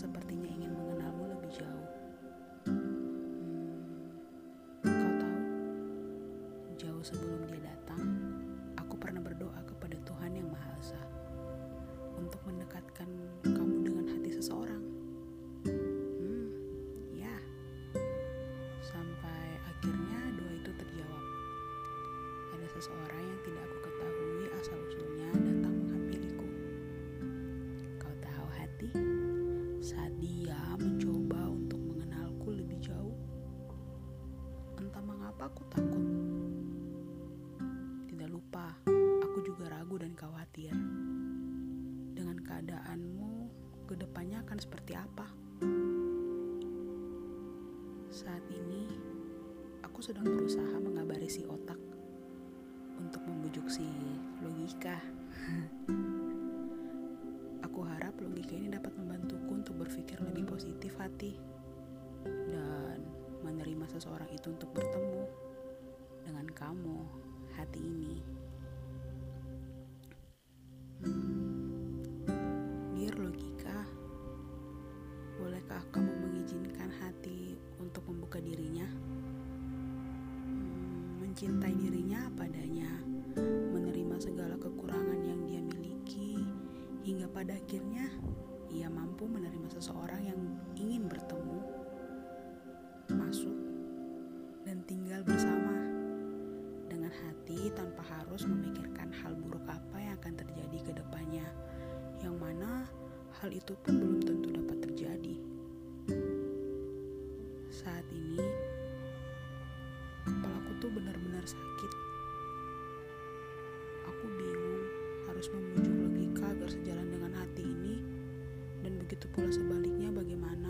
sepertinya ingin mengenalmu lebih jauh. Hmm, kau tahu, jauh sebelum dia datang, aku pernah berdoa kepada Tuhan Yang Maha Esa untuk mendekatkan kamu dengan hati seseorang. Hmm, ya. Sampai akhirnya doa itu terjawab. Ada seseorang mengapa aku takut. Tidak lupa, aku juga ragu dan khawatir. Dengan keadaanmu, ke depannya akan seperti apa? Saat ini, aku sedang berusaha mengabari si otak untuk membujuk si logika. aku harap logika ini dapat membantuku untuk berpikir lebih positif hati dan menerima seseorang itu untuk berpikir. Mencintai dirinya apa adanya, menerima segala kekurangan yang dia miliki, hingga pada akhirnya ia mampu menerima seseorang yang ingin bertemu, masuk, dan tinggal bersama dengan hati tanpa harus memikirkan hal buruk apa yang akan terjadi ke depannya, yang mana hal itu pun belum tentu harus memujuk logika agar sejalan dengan hati ini, dan begitu pula sebaliknya bagaimana.